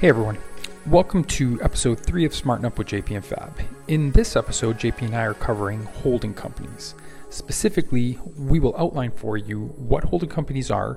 Hey everyone, welcome to episode 3 of Smarten Up with JP and Fab. In this episode, JP and I are covering holding companies. Specifically, we will outline for you what holding companies are,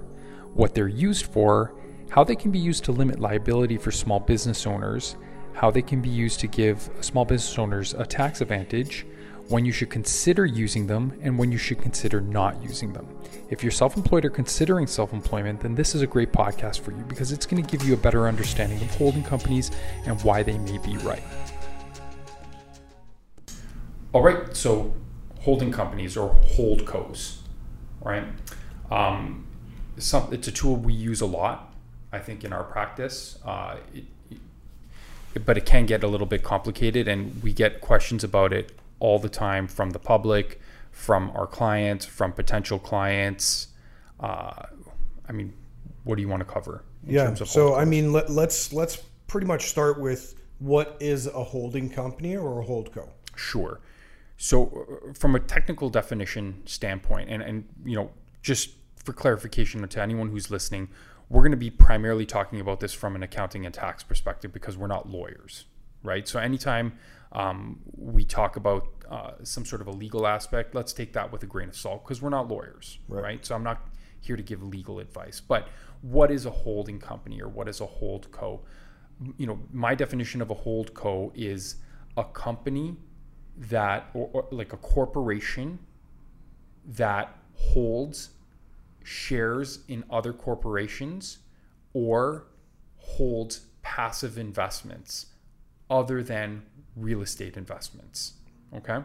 what they're used for, how they can be used to limit liability for small business owners, how they can be used to give small business owners a tax advantage, when you should consider using them, and when you should consider not using them. If you're self employed or considering self employment, then this is a great podcast for you because it's going to give you a better understanding of holding companies and why they may be right. All right, so holding companies or hold holdcos, right? Um, some, it's a tool we use a lot, I think, in our practice. Uh, it, but it can get a little bit complicated, and we get questions about it all the time from the public from our clients, from potential clients. Uh, I mean, what do you want to cover? yeah. so I mean, let, let's let's pretty much start with what is a holding company or a holdco. Sure. So, uh, from a technical definition standpoint, and and you know, just for clarification to anyone who's listening, we're going to be primarily talking about this from an accounting and tax perspective because we're not lawyers, right? So, anytime um, we talk about uh, some sort of a legal aspect, let's take that with a grain of salt because we're not lawyers, right. right. So I'm not here to give legal advice. But what is a holding company or what is a hold co? You know, my definition of a hold co is a company that, or, or like a corporation that holds shares in other corporations or holds passive investments other than real estate investments. Okay.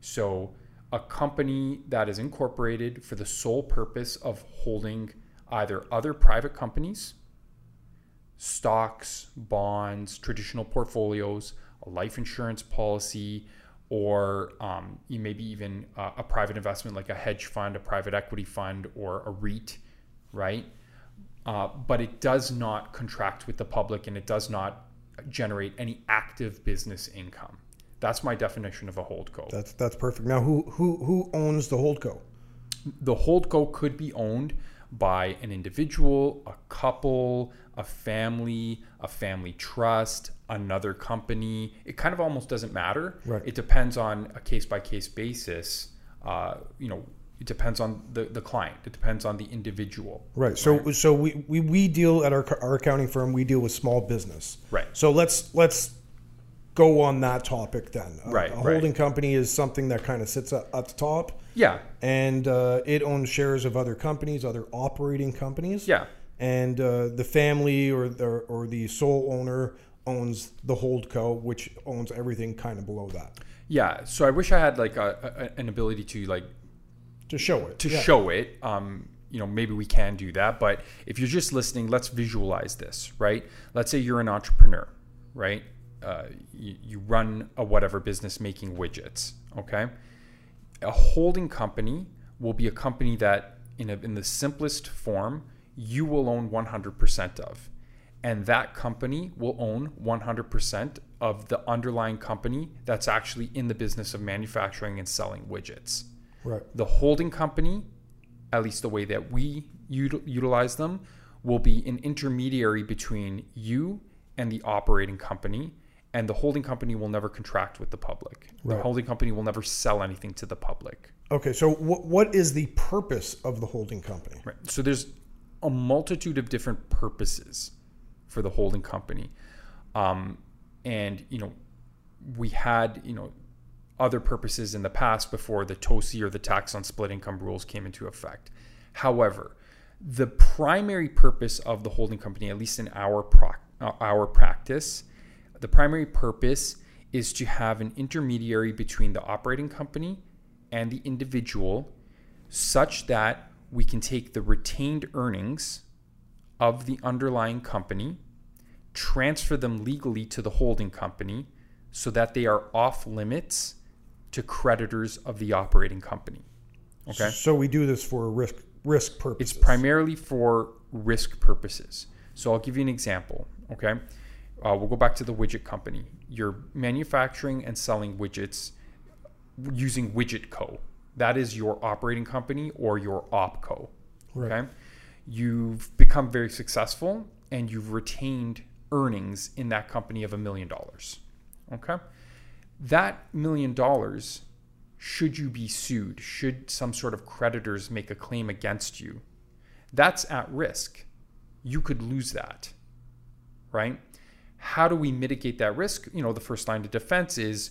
So, a company that is incorporated for the sole purpose of holding either other private companies, stocks, bonds, traditional portfolios, a life insurance policy, or um, maybe even a private investment like a hedge fund, a private equity fund, or a REIT, right? Uh, but it does not contract with the public and it does not generate any active business income. That's my definition of a holdco. That's that's perfect. Now, who who who owns the holdco? The holdco could be owned by an individual, a couple, a family, a family trust, another company. It kind of almost doesn't matter. Right. It depends on a case by case basis. Uh, you know, it depends on the, the client. It depends on the individual. Right. So right? so we, we we deal at our our accounting firm. We deal with small business. Right. So let's let's go on that topic then. Right. A, a holding right. company is something that kind of sits at, at the top. Yeah. And uh, it owns shares of other companies, other operating companies. Yeah. And uh, the family or the, or the sole owner owns the hold co which owns everything kind of below that. Yeah. So I wish I had like a, a an ability to like to show it. To yeah. show it. Um, you know, maybe we can do that. But if you're just listening, let's visualize this, right? Let's say you're an entrepreneur, right? Uh, you, you run a whatever business making widgets, okay? A holding company will be a company that, in, a, in the simplest form, you will own 100% of. And that company will own 100% of the underlying company that's actually in the business of manufacturing and selling widgets. Right. The holding company, at least the way that we util- utilize them, will be an intermediary between you and the operating company. And the holding company will never contract with the public. Right. The holding company will never sell anything to the public. Okay, so w- what is the purpose of the holding company? Right. So there's a multitude of different purposes for the holding company. Um, and, you know, we had, you know, other purposes in the past before the TOSI or the tax on split income rules came into effect. However, the primary purpose of the holding company, at least in our pro- uh, our practice, the primary purpose is to have an intermediary between the operating company and the individual, such that we can take the retained earnings of the underlying company, transfer them legally to the holding company, so that they are off limits to creditors of the operating company. Okay. So we do this for a risk risk purposes. It's primarily for risk purposes. So I'll give you an example. Okay. Uh, we'll go back to the widget company. You're manufacturing and selling widgets using Widget Co. That is your operating company or your opco. Right. Okay. You've become very successful and you've retained earnings in that company of a million dollars. Okay? That million dollars, should you be sued, should some sort of creditors make a claim against you, that's at risk. You could lose that. Right? How do we mitigate that risk? You know, the first line of defense is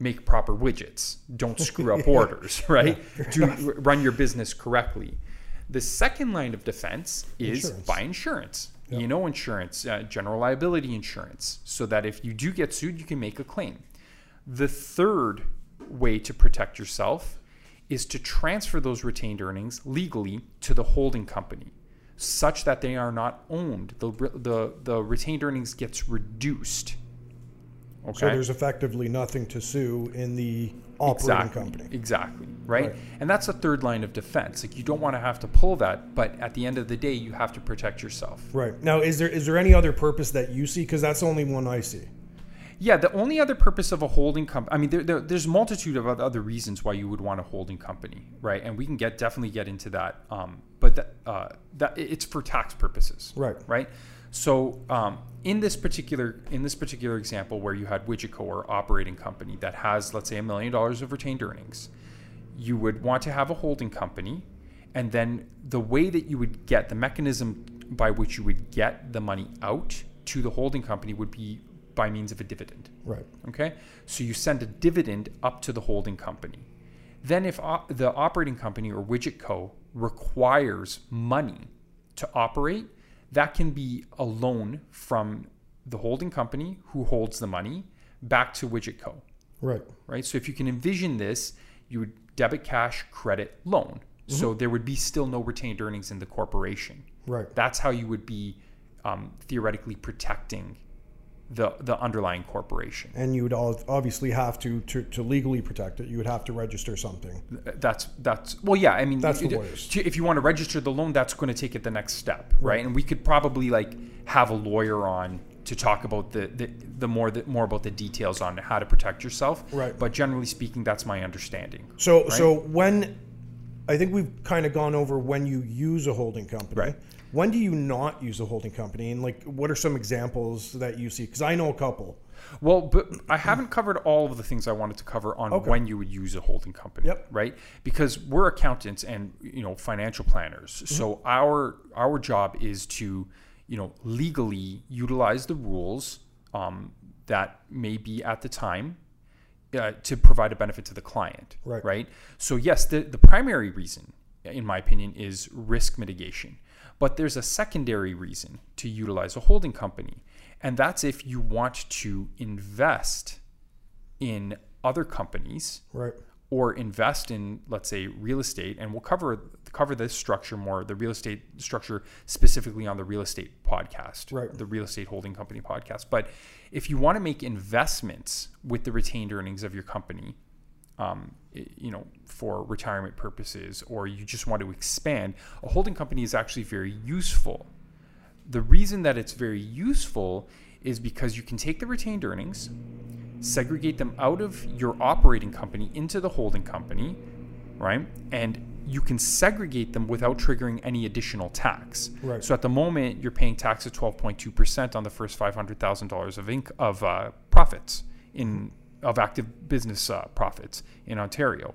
make proper widgets. Don't screw up orders, right? Do run your business correctly. The second line of defense is Insurance. buy insurance. You know, insurance, uh, general liability insurance, so that if you do get sued, you can make a claim. The third way to protect yourself is to transfer those retained earnings legally to the holding company such that they are not owned. The, the, the retained earnings gets reduced. Okay. So there's effectively nothing to sue in the operating exactly. company. Exactly. Right? Right. And that's a third line of defense. Like you don't want to have to pull that, but at the end of the day, you have to protect yourself. Right. Now, is there is there any other purpose that you see? Because that's the only one I see. Yeah, the only other purpose of a holding company, I mean, there, there, there's multitude of other reasons why you would want a holding company, right? And we can get definitely get into that. Um, but that, uh, that it's for tax purposes, Right. Right. So um, in this particular in this particular example, where you had Widgetco or operating company that has, let's say, a million dollars of retained earnings, you would want to have a holding company, and then the way that you would get the mechanism by which you would get the money out to the holding company would be by means of a dividend. Right. Okay, so you send a dividend up to the holding company. Then, if op- the operating company or Widget Co. requires money to operate, that can be a loan from the holding company who holds the money back to Widget Co. Right. Right. So if you can envision this, you would debit cash, credit, loan. So there would be still no retained earnings in the corporation. Right. That's how you would be um, theoretically protecting the the underlying corporation. And you would obviously have to, to to legally protect it. You would have to register something. That's that's well, yeah. I mean, That's the it- lawyers. to- if you want to register the loan, that's going to take it the next step, right? And we could probably like have a lawyer on to talk about the the, the more the more about the details on how to protect yourself. Right. But generally speaking, that's my understanding. So so when I think we've kind of gone over when you use a holding company. Right. When do you not use a holding company, and like what are some examples that you see? Because I know a couple. Well, but I haven't covered all of the things I wanted to cover on Okay. when you would use a holding company, Yep. right? Because we're accountants and you know financial planners, so our our job is to you know legally utilize the rules um, that may be at the time uh, to provide a benefit to the client, Right. Right. So yes, the the primary reason, in my opinion, is risk mitigation. But there's a secondary reason to utilize a holding company, and that's if you want to invest in other companies Right. or invest in let's say real estate and we'll cover cover this structure more the real estate structure specifically on the real estate podcast Right. the real estate holding company podcast but if you want to make investments with the retained earnings of your company um, you know for retirement purposes or you just want to expand a holding company is actually very useful the reason that it's very useful is because you can take the retained earnings segregate them out of your operating company into the holding company, right? And you can segregate them without triggering any additional tax. Right. So at the moment, you're paying tax at 12.2% on the first $500,000 of inc- of uh, profits in of active business uh, profits in Ontario,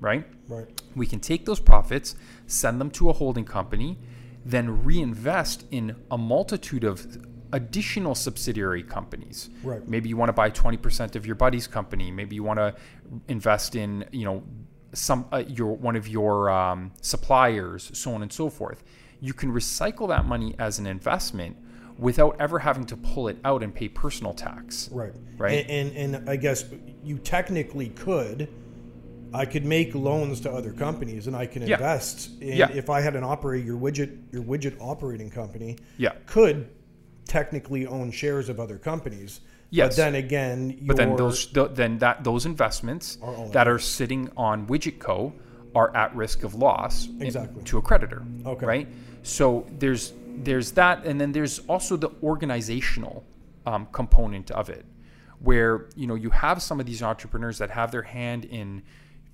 right? Right. We can take those profits, send them to a holding company, then reinvest in a multitude of additional subsidiary companies. Right. Maybe you want to buy 20% of your buddy's company. Maybe you want to invest in, you know, some uh, your one of your um, suppliers, so on and so forth. You can recycle that money as an investment without ever having to pull it out and pay personal tax. Right. Right. And, and and I guess you technically could. I could make loans to other companies, and I can Yeah. invest. In, Yeah. If I had an operator, your widget, your widget operating company, Yeah. could technically own shares of other companies. Yes. But then again, But then those th- then that those investments Are that are sitting on Widget Co are at risk of loss in- Exactly. to a creditor. Okay. Right. So there's there's that, and then there's also the organizational um, component of it, where you know you have some of these entrepreneurs that have their hand in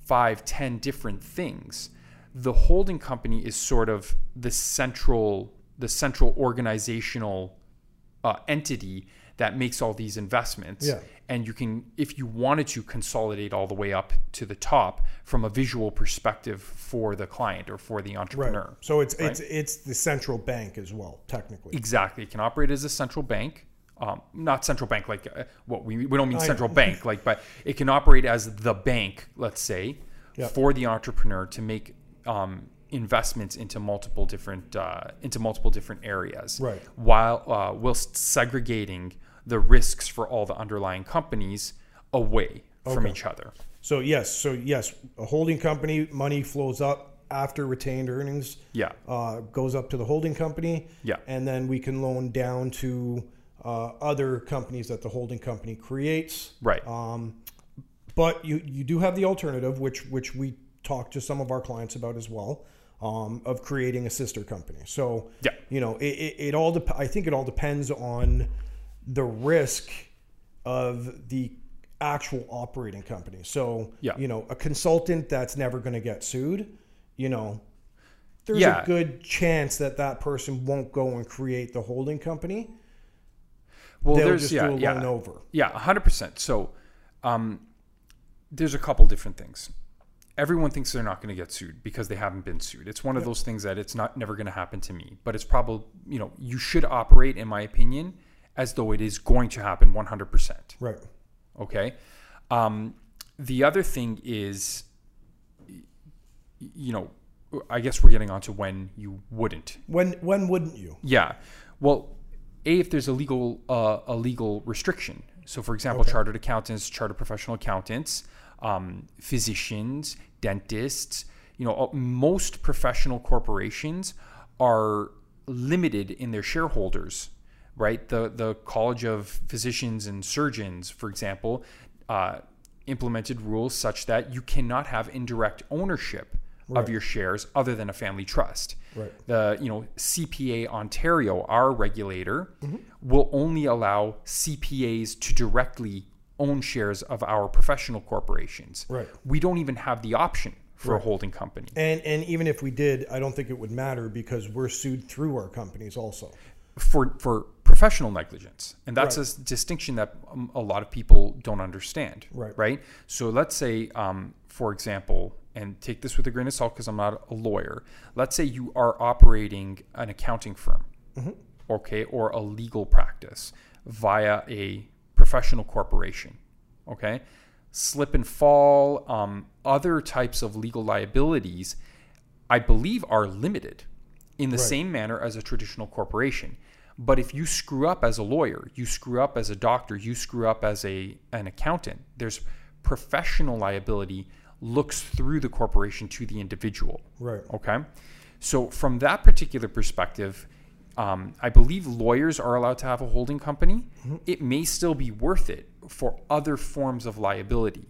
five, ten different things. The holding company is sort of the central the central organizational uh, entity that makes all these investments. Yeah. And you can, if you wanted to, consolidate all the way up to the top from a visual perspective for the client or for the Right. entrepreneur. So it's it's it's the central bank as well, technically. Exactly. It can operate as a central bank. Um, not central bank like uh, what we, we don't mean central bank like but it can operate as the bank let's say Yeah. for the entrepreneur to make um, investments into multiple different uh, into multiple different areas Right. while uh, whilst segregating the risks for all the underlying companies away from each other So yes, so yes, a holding company money flows up after retained earnings. yeah uh, goes up to the holding company. Yeah. And then we can loan down to uh, other companies that the holding company creates. right Um, but you, you do have the alternative, which which we talk to some of our clients about as well, um, of creating a sister company. So Yeah. you know, it, it, it all dep- I think it all depends on the risk of the actual operating company. So Yeah. you know, a consultant that's never going to get sued, you know, there's Yeah. a good chance that that person won't go and create the holding company. well They'll there's just yeah do a yeah loan over. Yeah, hundred percent. So, um, there's a couple different things. Everyone thinks they're not going to get sued because they haven't been sued. It's one of those things that it's not never going to happen to me. But it's probably you know you should operate, in my opinion, as though it is going to happen one hundred percent. Right. Okay. Um, the other thing is, you know, I guess we're getting onto when you wouldn't When when wouldn't you? yeah. Well, a if there's a legal uh, a legal restriction. So, for example, chartered accountants, chartered professional accountants, um, physicians, dentists. You know, uh, most professional corporations are limited in their shareholders. Right. The the College of Physicians and Surgeons, for example, uh, implemented rules such that you cannot have indirect ownership of your shares other than a family trust Right. the you know CPA Ontario, our regulator, Mm-hmm. will only allow CPAs to directly own shares of our professional corporations. Right. We don't even have the option for a holding company. And and even if we did, I don't think it would matter because we're sued through our companies also. for for professional negligence. And that's a distinction that um, a lot of people don't understand Right. right? So let's say um, for example and take this with a grain of salt because i'm not a lawyer. Let's say you are operating an accounting firm okay or a legal practice via a professional corporation okay? Slip and fall um, other types of legal liabilities i believe are limited in the same manner as a traditional corporation. But if you screw up as a lawyer, you screw up as a doctor, you screw up as a an accountant, there's professional liability looks through the corporation to the individual. Right. Okay. So from that particular perspective, um, I believe lawyers are allowed to have a holding company. Mm-hmm. It may still be worth it for other forms of liability.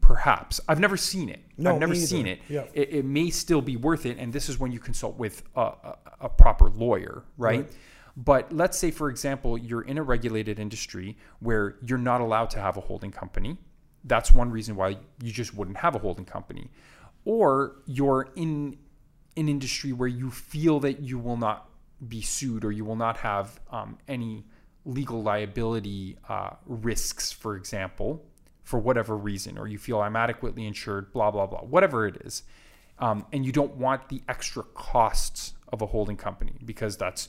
Perhaps I've never seen it. No, I've never seen it. Yeah. it. It may still be worth it, and this is when you consult with a, a, a proper lawyer, right? Right. But let's say, for example, you're in a regulated industry where you're not allowed to have a holding company. That's one reason why you just wouldn't have a holding company. Or you're in an industry where you feel that you will not be sued or you will not have um, any legal liability uh, risks, for example, for whatever reason, or you feel I'm adequately insured, blah, blah, blah, whatever it is. Um, and you don't want the extra costs of a holding company because that's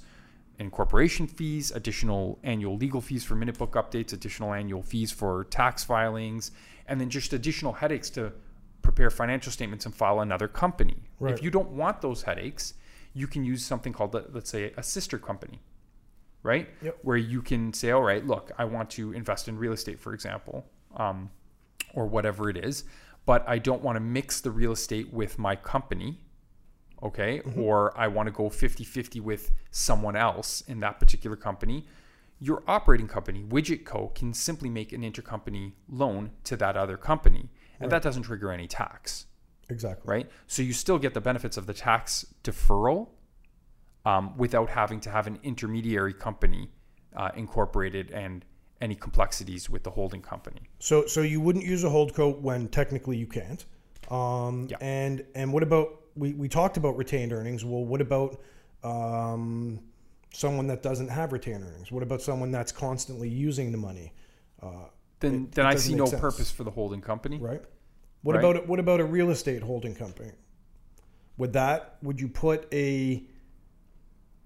incorporation fees, additional annual legal fees for minute book updates, additional annual fees for tax filings, and then just additional headaches to prepare financial statements and file another company. Right. If you don't want those headaches, you can use something called, let's say, a sister company, right? Yep. Where you can say, all right, look, I want to invest in real estate, for example, um, or whatever it is, but I don't want to mix the real estate with my company okay or i want to go 50-50 with someone else in that particular company your operating company widget co can simply make an intercompany loan to that other company and that doesn't trigger any tax Exactly. right so you still get the benefits of the tax deferral um, without having to have an intermediary company uh, incorporated and any complexities with the holding company So so you wouldn't use a hold co when technically you can't. Um, Yeah. And and what about we, we talked about retained earnings? Well, what about um, someone that doesn't have retained earnings? What about someone that's constantly using the money? Uh, Then It- then it I see no sense. purpose for the holding company. right? What Right. about what about a real estate holding company? Would that would you put a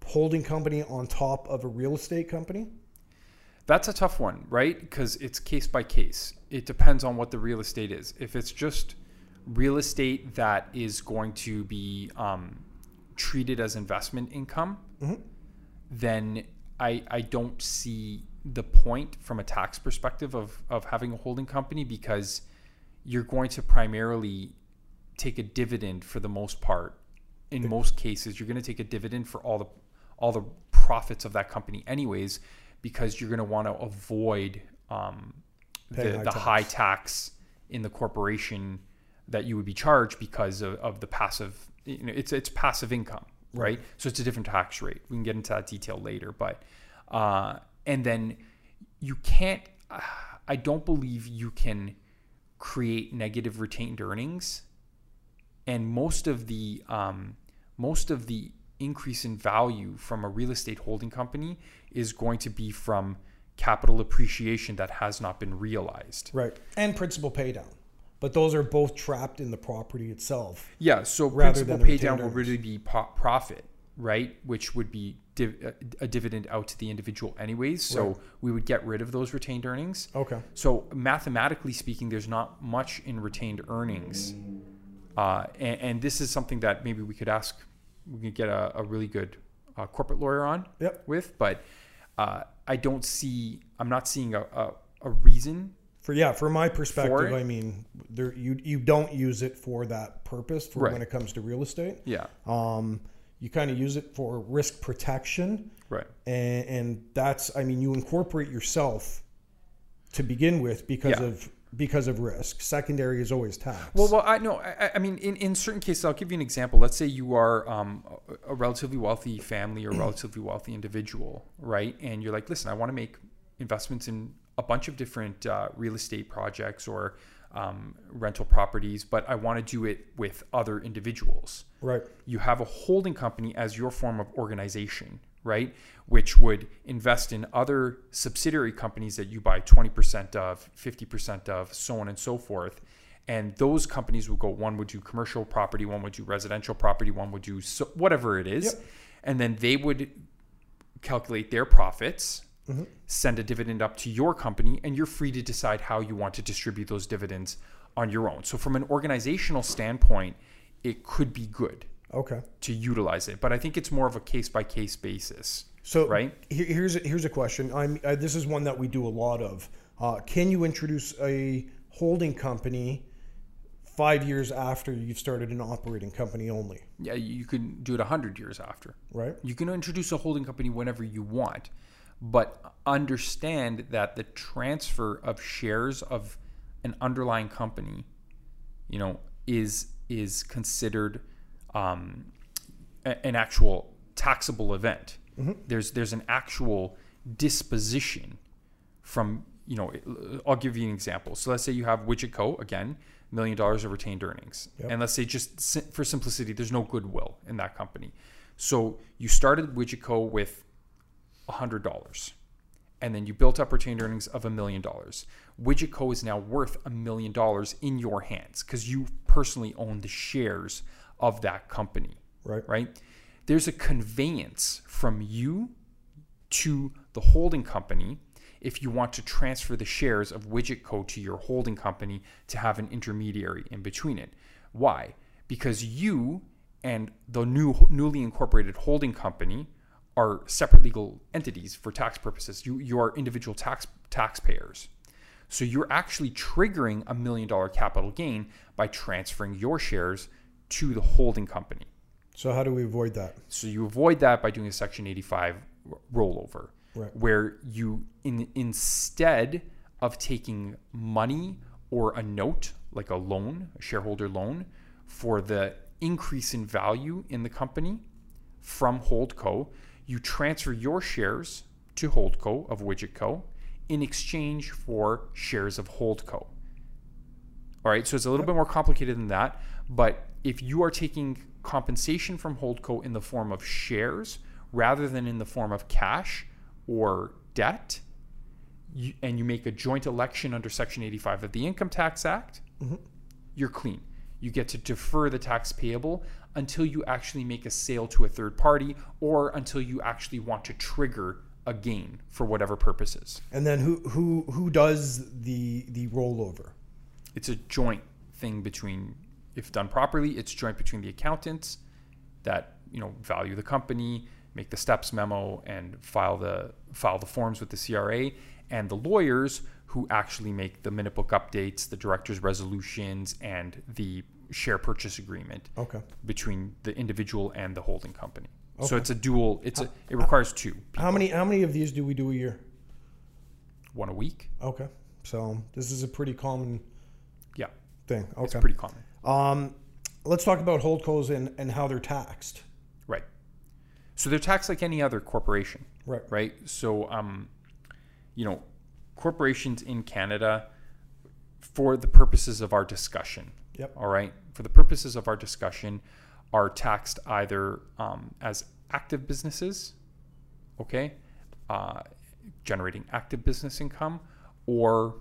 holding company on top of a real estate company? That's a tough one, right? Because it's case by case. It depends on what the real estate is. If it's just real estate that is going to be um, treated as investment income, then I, I don't see the point from a tax perspective of, of having a holding company because you're going to primarily take a dividend for the most part. In most cases, you're going to take a dividend for all the all the profits of that company, anyways, because you're going to want to avoid um, the, high the tax. high tax in the corporation that you would be charged because of, of the passive. You know, it's it's passive income, right? So it's a different tax rate. We can get into that detail later, but uh, and then you can't. I don't believe you can create negative retained earnings and most of the um, most of the increase in value from a real estate holding company is going to be from capital appreciation that has not been realized. Right. And principal pay down. But those are both trapped in the property itself. Yeah, so Rather principal pay down will really be profit, right? Which would be div- a- a dividend out to the individual anyways. So Right. we would get rid of those retained earnings. Okay. So mathematically speaking, there's not much in retained earnings, uh, and, and this is something that maybe we could ask, we could get a, a really good uh, corporate lawyer on Yep. with, but uh, I don't see, I'm not seeing a, a, a reason. For yeah, from my perspective. I mean, there you you don't use it for that purpose for Right. when it comes to real estate. Yeah, Um, you kind of use it for risk protection, right. and, and that's I mean, you incorporate yourself to begin with because Yeah. of because of risk. Secondary is always tax. Well, well, I know. I, I mean, in, in certain cases, I'll give you an example. Let's say you are um, a a relatively wealthy family or relatively wealthy individual, right? And you're like, listen, I want to make investments in a bunch of different uh, real estate projects or um, rental properties, but I want to do it with other individuals right. you have a holding company as your form of organization, right? Which would invest in other subsidiary companies that you buy 20% of, 50% of, so on and so forth. And those companies would go, one would do commercial property, one would do residential property, one would do so, whatever it is. Yep. And then they would calculate their profits, send a dividend up to your company, and you're free to decide how you want to distribute those dividends on your own. So, from an organizational standpoint, it could be good Okay. to utilize it, but I think it's more of a case by case basis. So Right. here- here's a, here's a question. I'm uh, this is one that we do a lot of. Uh, can you introduce a holding company five years after you've started an operating company only? Yeah, you can do it 100 years after. Right. You can introduce a holding company whenever you want, but understand that the transfer of shares of an underlying company, you know, is is considered um, a- an actual taxable event. There's there's an actual disposition from you know I'll give you an example. So let's say you have Widget Co. again, million dollars of retained earnings, Yep. and let's say just for simplicity, there's no goodwill in that company. So you started Widget Co. with hundred dollars, and then you built up retained earnings of a million dollars. Widget Co. is now worth a million dollars in your hands because you personally own the shares of that company Right. right? There's a conveyance from you to the holding company if you want to transfer the shares of Widget Co to your holding company to have an intermediary in between it. Why? Because you and the new newly incorporated holding company are separate legal entities for tax purposes. You you are individual tax taxpayers. So you're actually triggering a million dollar capital gain by transferring your shares to the holding company. So how do we avoid that? So you avoid that by doing a Section 85 rollover, Right. where you in, instead of taking money or a note like a loan, a shareholder loan, for the increase in value in the company from Holdco, you transfer your shares to Holdco of WidgetCo in exchange for shares of Holdco. All right, so it's a little bit more complicated than that. But if you are taking compensation from Holdco in the form of shares rather than in the form of cash or debt, you, and you make a joint election under Section 85 of the Income Tax Act, mm-hmm. you're clean. You get to defer the tax payable until you actually make a sale to a third party or until you actually want to trigger a gain for whatever purposes. And then who who who does the the rollover? It's a joint thing between if done properly, it's joint between the accountants that, you know, value the company, make the steps memo and file the file the forms with the CRA and the lawyers who actually make the minute book updates, the director's resolutions and the share purchase agreement Okay. between the individual and the holding company. So it's a dual. It's a. It requires two. How many how many of these do we do a year? One a week. Okay. So this is a pretty common Yeah, thing. it's Okay. pretty common. Um, let's talk about holdcos and, and how they're taxed. Right. So they're taxed like any other corporation. Right. Right. So, um, you know, corporations in Canada, for the purposes of our discussion. Yep. All right. For the purposes of our discussion, are taxed either um, as active businesses, okay, uh, generating active business income, or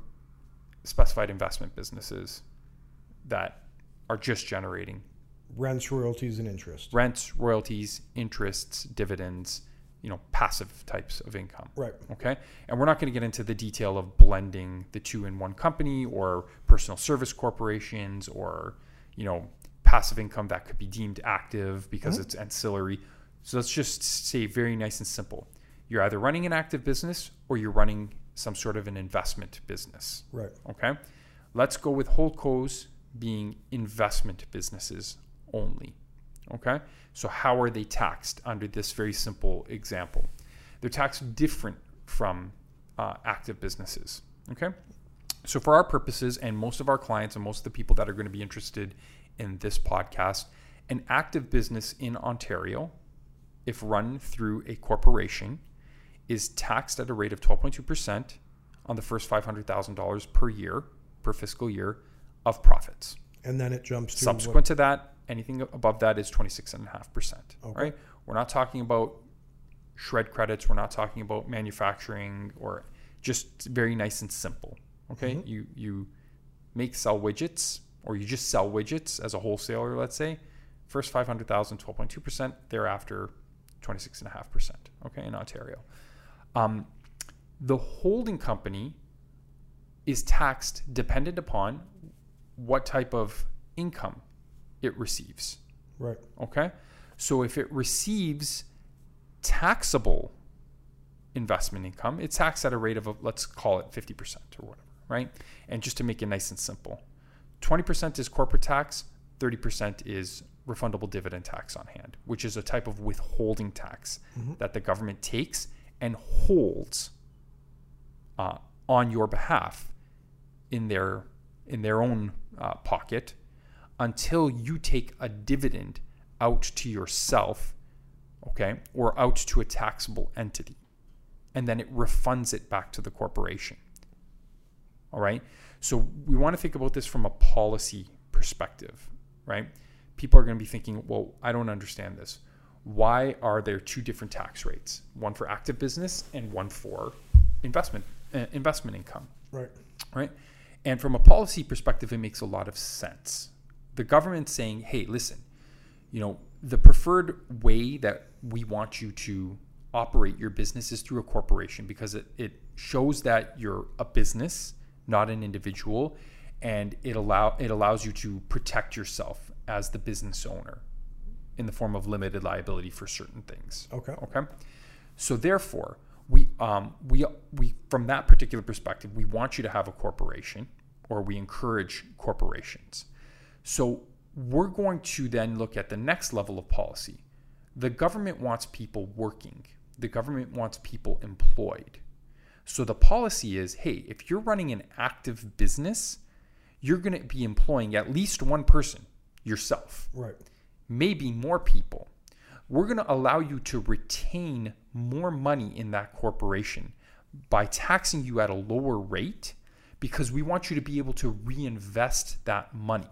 specified investment businesses that are just generating Rents, royalties, and interest. rents, royalties, interests, dividends, you know, passive types of income. Right. Okay. And we're not going to get into the detail of blending the two in one company or personal service corporations or, you know, passive income that could be deemed active because mm-hmm. it's ancillary. So let's just say very nice and simple. You're either running an active business or you're running some sort of an investment business. Right. Okay. Let's go with holdcos being investment businesses only. Okay. So, how are they taxed under this very simple example? They're taxed different from uh, active businesses. Okay. So, for our purposes, and most of our clients and most of the people that are going to be interested in this podcast, an active business in Ontario, if run through a corporation, is taxed at a rate of 12.2% on the first $500,000 per year, per fiscal year of profits. And then it jumps to Subsequent to that, anything above that is 26.5%. Okay. Right? We're not talking about SR&ED credits. We're not talking about manufacturing or just very nice and simple. Okay. You, you make sell widgets or you just sell widgets as a wholesaler, let's say. First 500,000, 12.2%. Thereafter, 26.5%. Okay. In Ontario. Um, the holding company is taxed dependent upon what type of income it receives. Right. Okay. So if it receives taxable investment income, it's taxed at a rate of, a, let's call it 50% or whatever, right? And just to make it nice and simple, 20% is corporate tax, 30% is refundable dividend tax on hand, which is a type of withholding tax that the government takes and holds uh, on your behalf in their in their own uh, pocket until you take a dividend out to yourself, okay, or out to a taxable entity, and then it refunds it back to the corporation. All right. So we want to think about this from a policy perspective, right? People are going to be thinking, well, I don't understand this. Why are there two different tax rates? One for active business and one for investment uh, investment income Right. right? And from a policy perspective, it makes a lot of sense. The government's saying, hey, listen, you know, the preferred way that we want you to operate your business is through a corporation because it, it shows that you're a business, not an individual, and it allow it allows you to protect yourself as the business owner in the form of limited liability for certain things. Okay. Okay. So therefore, we um, we we from that particular perspective, we want you to have a corporation, or we encourage corporations. So we're going to then look at the next level of policy. The government wants people working. The government wants people employed. So the policy is, hey, if you're running an active business, you're going to be employing at least one person, yourself Right. maybe more people. We're going to allow you to retain more money in that corporation by taxing you at a lower rate because we want you to be able to reinvest that money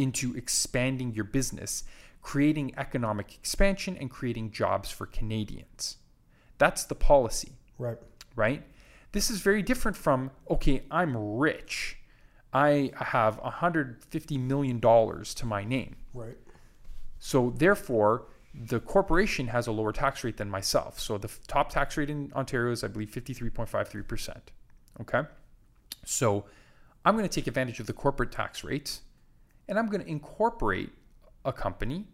into expanding your business, creating economic expansion and creating jobs for Canadians. That's the policy, Right. right? This is very different from, okay, I'm rich. I have $150 million to my name. Right. So therefore, the corporation has a lower tax rate than myself. So the f- top tax rate in Ontario is, I believe, 53.53%. Okay. So I'm going to take advantage of the corporate tax rates and I'm going to incorporate a company,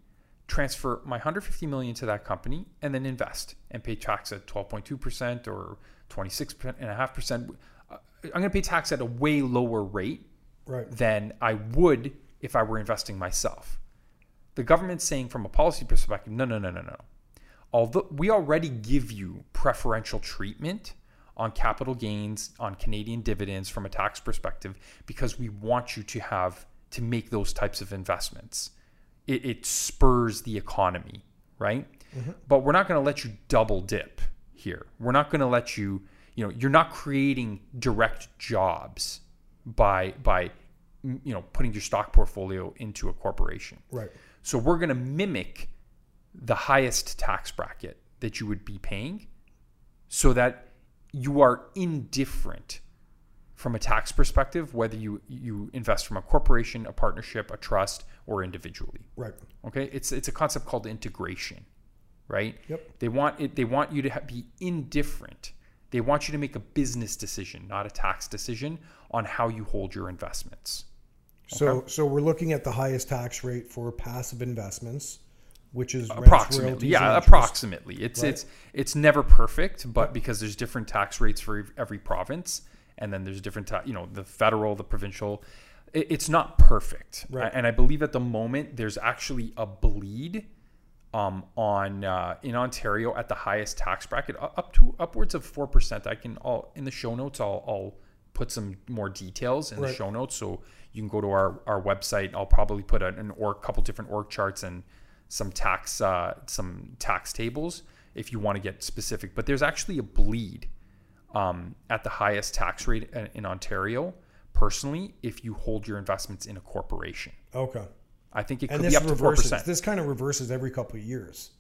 transfer my 150 million to that company, and then invest and pay tax at 12.2% or 26.5%. Uh, I'm going to pay tax at a way lower rate Right. than I would if I were investing myself. The government's saying from a policy perspective, no, no, no, no, no. Although we already give you preferential treatment on capital gains, on Canadian dividends from a tax perspective, because we want you to have to make those types of investments. It, it spurs the economy, right? Mm-hmm. But we're not going to let you double dip here. We're not going to let you, you know, you're not creating direct jobs by by you know putting your stock portfolio into a corporation. Right. So we're going to mimic the highest tax bracket that you would be paying so that you are indifferent from a tax perspective whether you you invest from a corporation, a partnership, a trust or individually. Right. Okay? It's it's a concept called integration, right? Yep. They want it they want you to ha- be indifferent. They want you to make a business decision, not a tax decision on how you hold your investments. So so we're looking at the highest tax rate for passive investments, which is approximately yeah approximately it's Right. it's it's never perfect but because there's different tax rates for every province and then there's different you know the federal the provincial. It, it's not perfect. Right. and i believe at the moment there's actually a bleed um, on uh, in ontario at the highest tax bracket up to upwards of 4% i can all in the show notes i'll, I'll put some more details in the show notes. So you can go to our, our website. I'll probably put an, an org couple different org charts and some tax uh, some tax tables if you want to get specific. But there's actually a bleed um, at the highest tax rate in, Ontario. Personally, if you hold your investments in a corporation, Okay. I think it could be up to four percent. This kind of reverses every couple of years.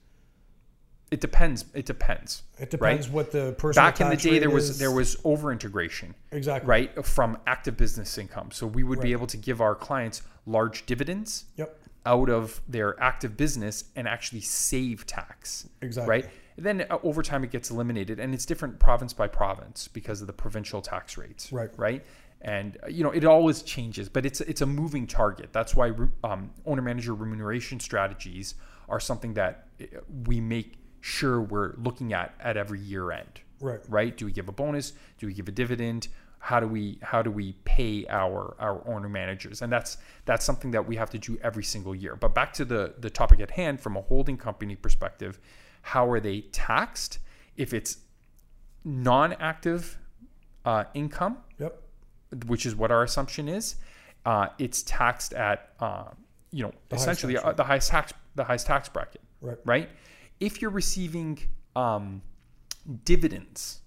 It depends. It depends. It depends what the person Back in the day, there was there was over integration. exactly right from active business income so we would be able to give our clients large dividends Yep. out of their active business and actually save tax Exactly. right then uh, over time it gets eliminated and it's different province by province because of the provincial tax rates Right. right and uh, you know it always changes but it's it's a moving target that's why um, owner manager remuneration strategies are something that uh, we make sure we're looking at at every year end Right. right? Do we give a bonus? Do we give a dividend? How do we how do we pay our our owner managers? And that's that's something that we have to do every single year. But back to the the topic at hand, from a holding company perspective, how are they taxed? If it's non-active uh, income, Yep. which is what our assumption is, uh, it's taxed at uh, you know The highest essentially tax uh, the highest tax the highest tax bracket Right. right? If you're receiving um, dividends,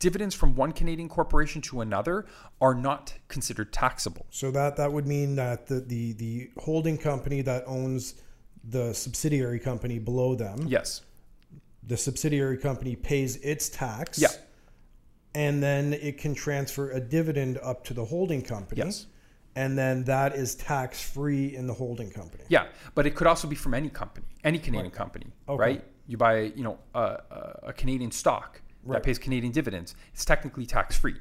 dividends from one Canadian corporation to another are not considered taxable. So that that would mean that the the the holding company that owns the subsidiary company below them, Yes. the subsidiary company pays its tax. Yeah. And then it can transfer a dividend up to the holding company. Yes. And then that is tax free in the holding company. Yeah, but it could also be from any company, any Canadian company, Okay. right? You buy, you know, a, a, Canadian stock Right. that pays Canadian dividends. It's technically tax free,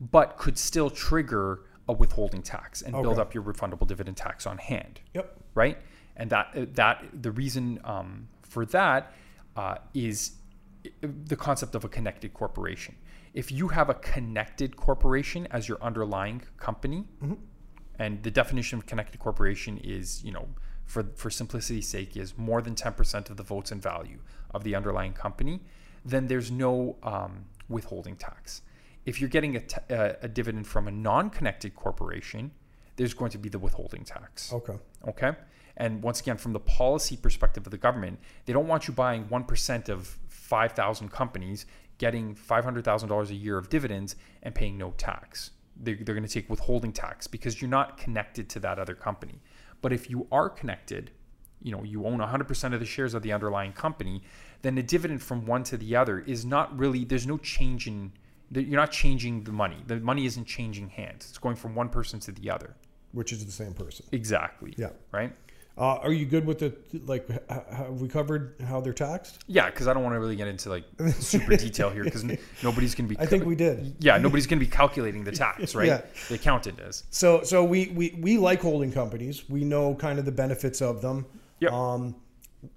but could still trigger a withholding tax and build up your refundable dividend tax on hand. Yep. right? And that that the reason um, for that uh, is the concept of a connected corporation. If you have a connected corporation as your underlying company, and the definition of connected corporation is, you know, for for simplicity's sake, is more than ten percent of the votes and value of the underlying company, then there's no um, withholding tax. If you're getting a, t- a dividend from a non-connected corporation, there's going to be the withholding tax. Okay. Okay. And once again, from the policy perspective of the government, they don't want you buying 1% of 5,000 companies, getting $500,000 a year of dividends, and paying no tax. They're, they're going to take withholding tax because you're not connected to that other company. But if you are connected, you know, you own 100% of the shares of the underlying company, then the dividend from one to the other is not really, there's no change in, you're not changing the money. The money isn't changing hands. It's going from one person to the other. Which is the same person. Exactly. Yeah. Right? Uh, are you good with the like? Have we covered how they're taxed? Yeah, because I don't want to really get into like super detail here because nobody's going to be. I think we did. Yeah, nobody's going to be calculating the tax, right? Yeah. The accountant is. So, so we, we we like holding companies. We know kind of the benefits of them. Yep. Um,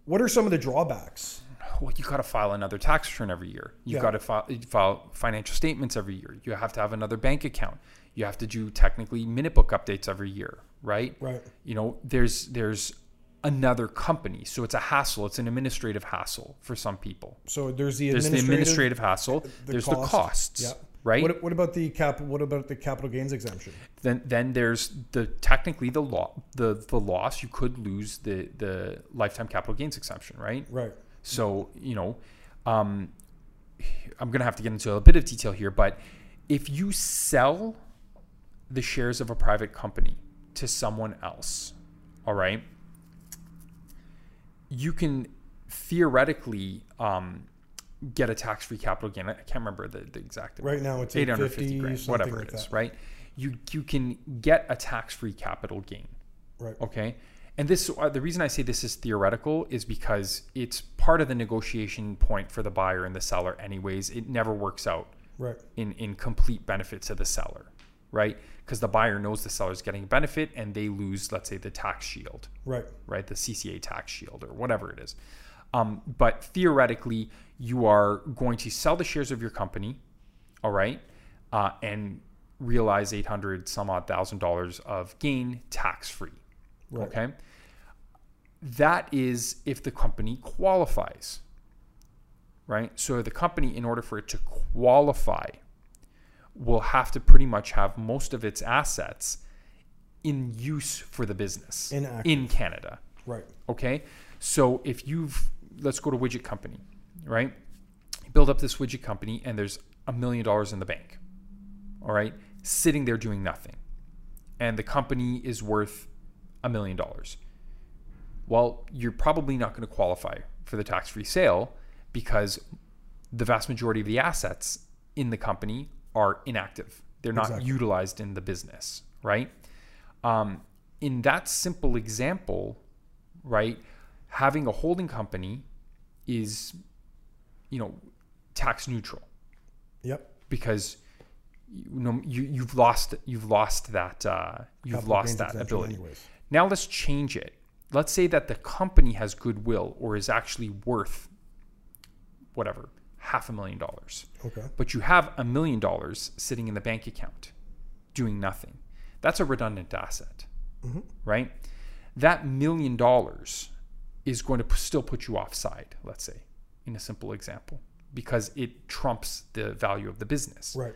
what are some of the drawbacks? Well, you got to file another tax return every year. You've Yeah. got to file, file financial statements every year. You have to have another bank account. You have to do technically minute book updates every year, right? Right. You know, there's there's another company, so it's a hassle. It's an administrative hassle for some people. So there's the There's the administrative. administrative hassle. there's the costs, Yeah. right? What, what about the cap? What about the capital gains exemption? then then there's the technically the law the the loss you could lose the the lifetime capital gains exemption right Right. so you know um i'm gonna have to get into a bit of detail here but if you sell the shares of a private company to someone else all right you can theoretically um get a tax-free capital gain i can't remember the, the exact amount. Right now it's 850 850 grand, whatever like it is, that. right? You you can get a tax-free capital gain, Right. okay? And this uh, the reason I say this is theoretical is because it's part of the negotiation point for the buyer and the seller anyways. It never works out Right. in in complete benefit to the seller, right? Because the buyer knows the seller's getting a benefit and they lose let's say the tax shield, Right. right? The CCA tax shield or whatever it is. Um, but theoretically, you are going to sell the shares of your company, all right, uh, and realize 800 some odd thousand dollars of gain tax free. Right. Okay. That is if the company qualifies, right? So the company, in order for it to qualify, will have to pretty much have most of its assets in use for the business Inactive. in Canada. Right. Okay. So if you've, let's go to widget company, right? You build up this widget company and there's a million dollars in the bank, all right, sitting there doing nothing. And the company is worth a million dollars. Well, you're probably not going to qualify for the tax free sale because the vast majority of the assets in the company are inactive. They're not Exactly. utilized in the business, right? Um, in that simple example, right, having a holding company is, you know, tax neutral Yep. because you know you, you've lost you've lost that uh, you've Capital lost that ability. anyways. Now let's change it. Let's say that the company has goodwill or is actually worth whatever half a million dollars, Okay. but you have a million dollars sitting in the bank account doing nothing. That's a redundant asset, mm-hmm. right? That million dollars is going to still put you offside, let's say, in a simple example, because it trumps the value of the business Right.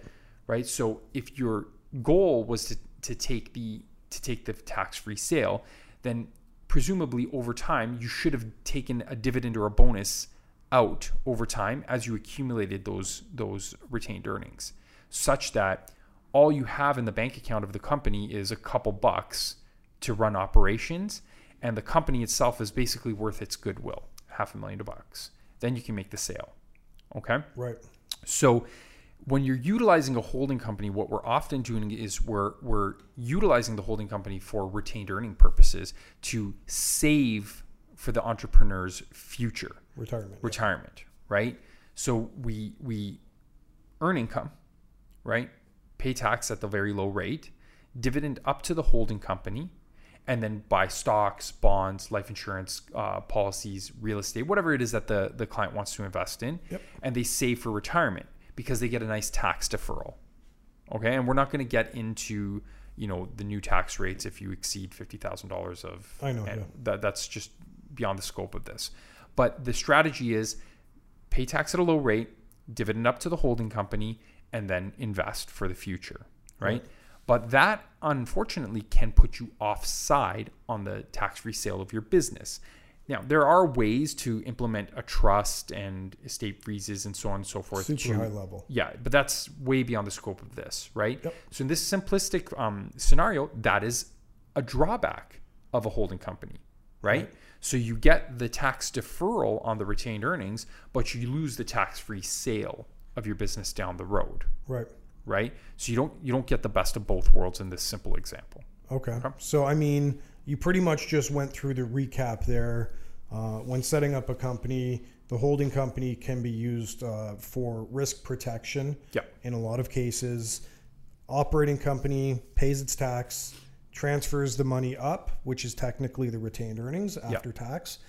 right? So if your goal was to, to take the to take the tax-free sale, then presumably over time you should have taken a dividend or a bonus out over time as you accumulated those those retained earnings, such that all you have in the bank account of the company is a couple bucks to run operations, and the company itself is basically worth its goodwill, half a million bucks. Then you can make the sale. Okay. Right. So when you're utilizing a holding company, what we're often doing is we're we're utilizing the holding company for retained earning purposes to save for the entrepreneur's future Retirement. retirement, right? So we we earn income, right? Pay tax at the very low rate, dividend up to the holding company, and then buy stocks, bonds, life insurance uh, policies, real estate, whatever it is that the the client wants to invest in, Yep. and they save for retirement because they get a nice tax deferral. Okay, and we're not going to get into you know the new tax rates if you exceed fifty thousand dollars of. I know, and yeah. That that's just beyond the scope of this. But the strategy is pay tax at a low rate, dividend up to the holding company, and then invest for the future, right? But that unfortunately can put you offside on the tax-free sale of your business. Now, there are ways to implement a trust and estate freezes and so on and so forth. Super to, high level. yeah, but that's way beyond the scope of this, right? Yep. So in this simplistic um, scenario, that is a drawback of a holding company, right? right? So you get the tax deferral on the retained earnings, but you lose the tax-free sale of your business down the road. Right. Right? So you don't you don't get the best of both worlds in this simple example. Okay. okay. So I mean, you pretty much just went through the recap there. Uh, when setting up a company, the holding company can be used uh, for risk protection. Yep. In a lot of cases, operating company pays its tax, transfers the money up, which is technically the retained earnings after yep. tax,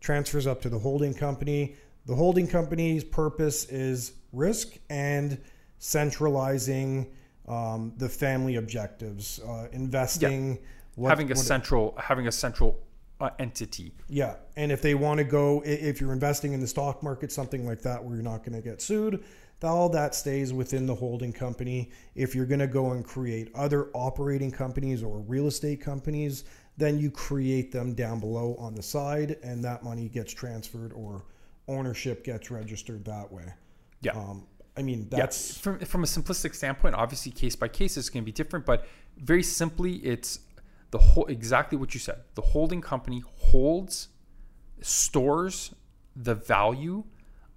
transfers up to the holding company. The holding company's purpose is risk and centralizing um, the family objectives, uh, investing. Yep. What, having a central, it, having a central uh, entity. Yeah, and if they want to go, if you're investing in the stock market, something like that, where you're not going to get sued, all that stays within the holding company. If you're going to go and create other operating companies or real estate companies, then you create them down below on the side, and that money gets transferred or ownership gets registered that way. Yeah. Um, I mean, that's yeah. from from a simplistic standpoint. Obviously, case by case it's going to be different, but very simply, it's the whole exactly what you said. The holding company holds, stores the value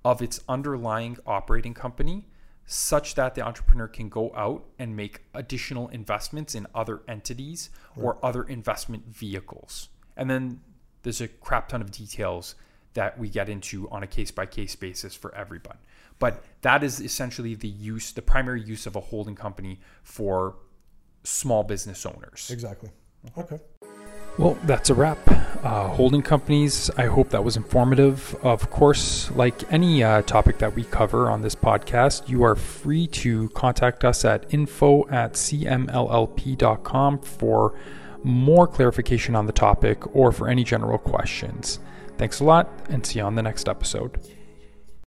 of its underlying operating company such that the entrepreneur can go out and make additional investments in other entities right. or other investment vehicles. And then there's a crap ton of details that we get into on a case by case basis for everyone. But that is essentially the use, the primary use of a holding company for small business owners. Exactly. Okay. Well, that's a wrap. Uh, holding companies, I hope that was informative. Of course, like any uh, topic that we cover on this podcast, you are free to contact us at info at cmllp.com for more clarification on the topic or for any general questions. Thanks a lot, and see you on the next episode.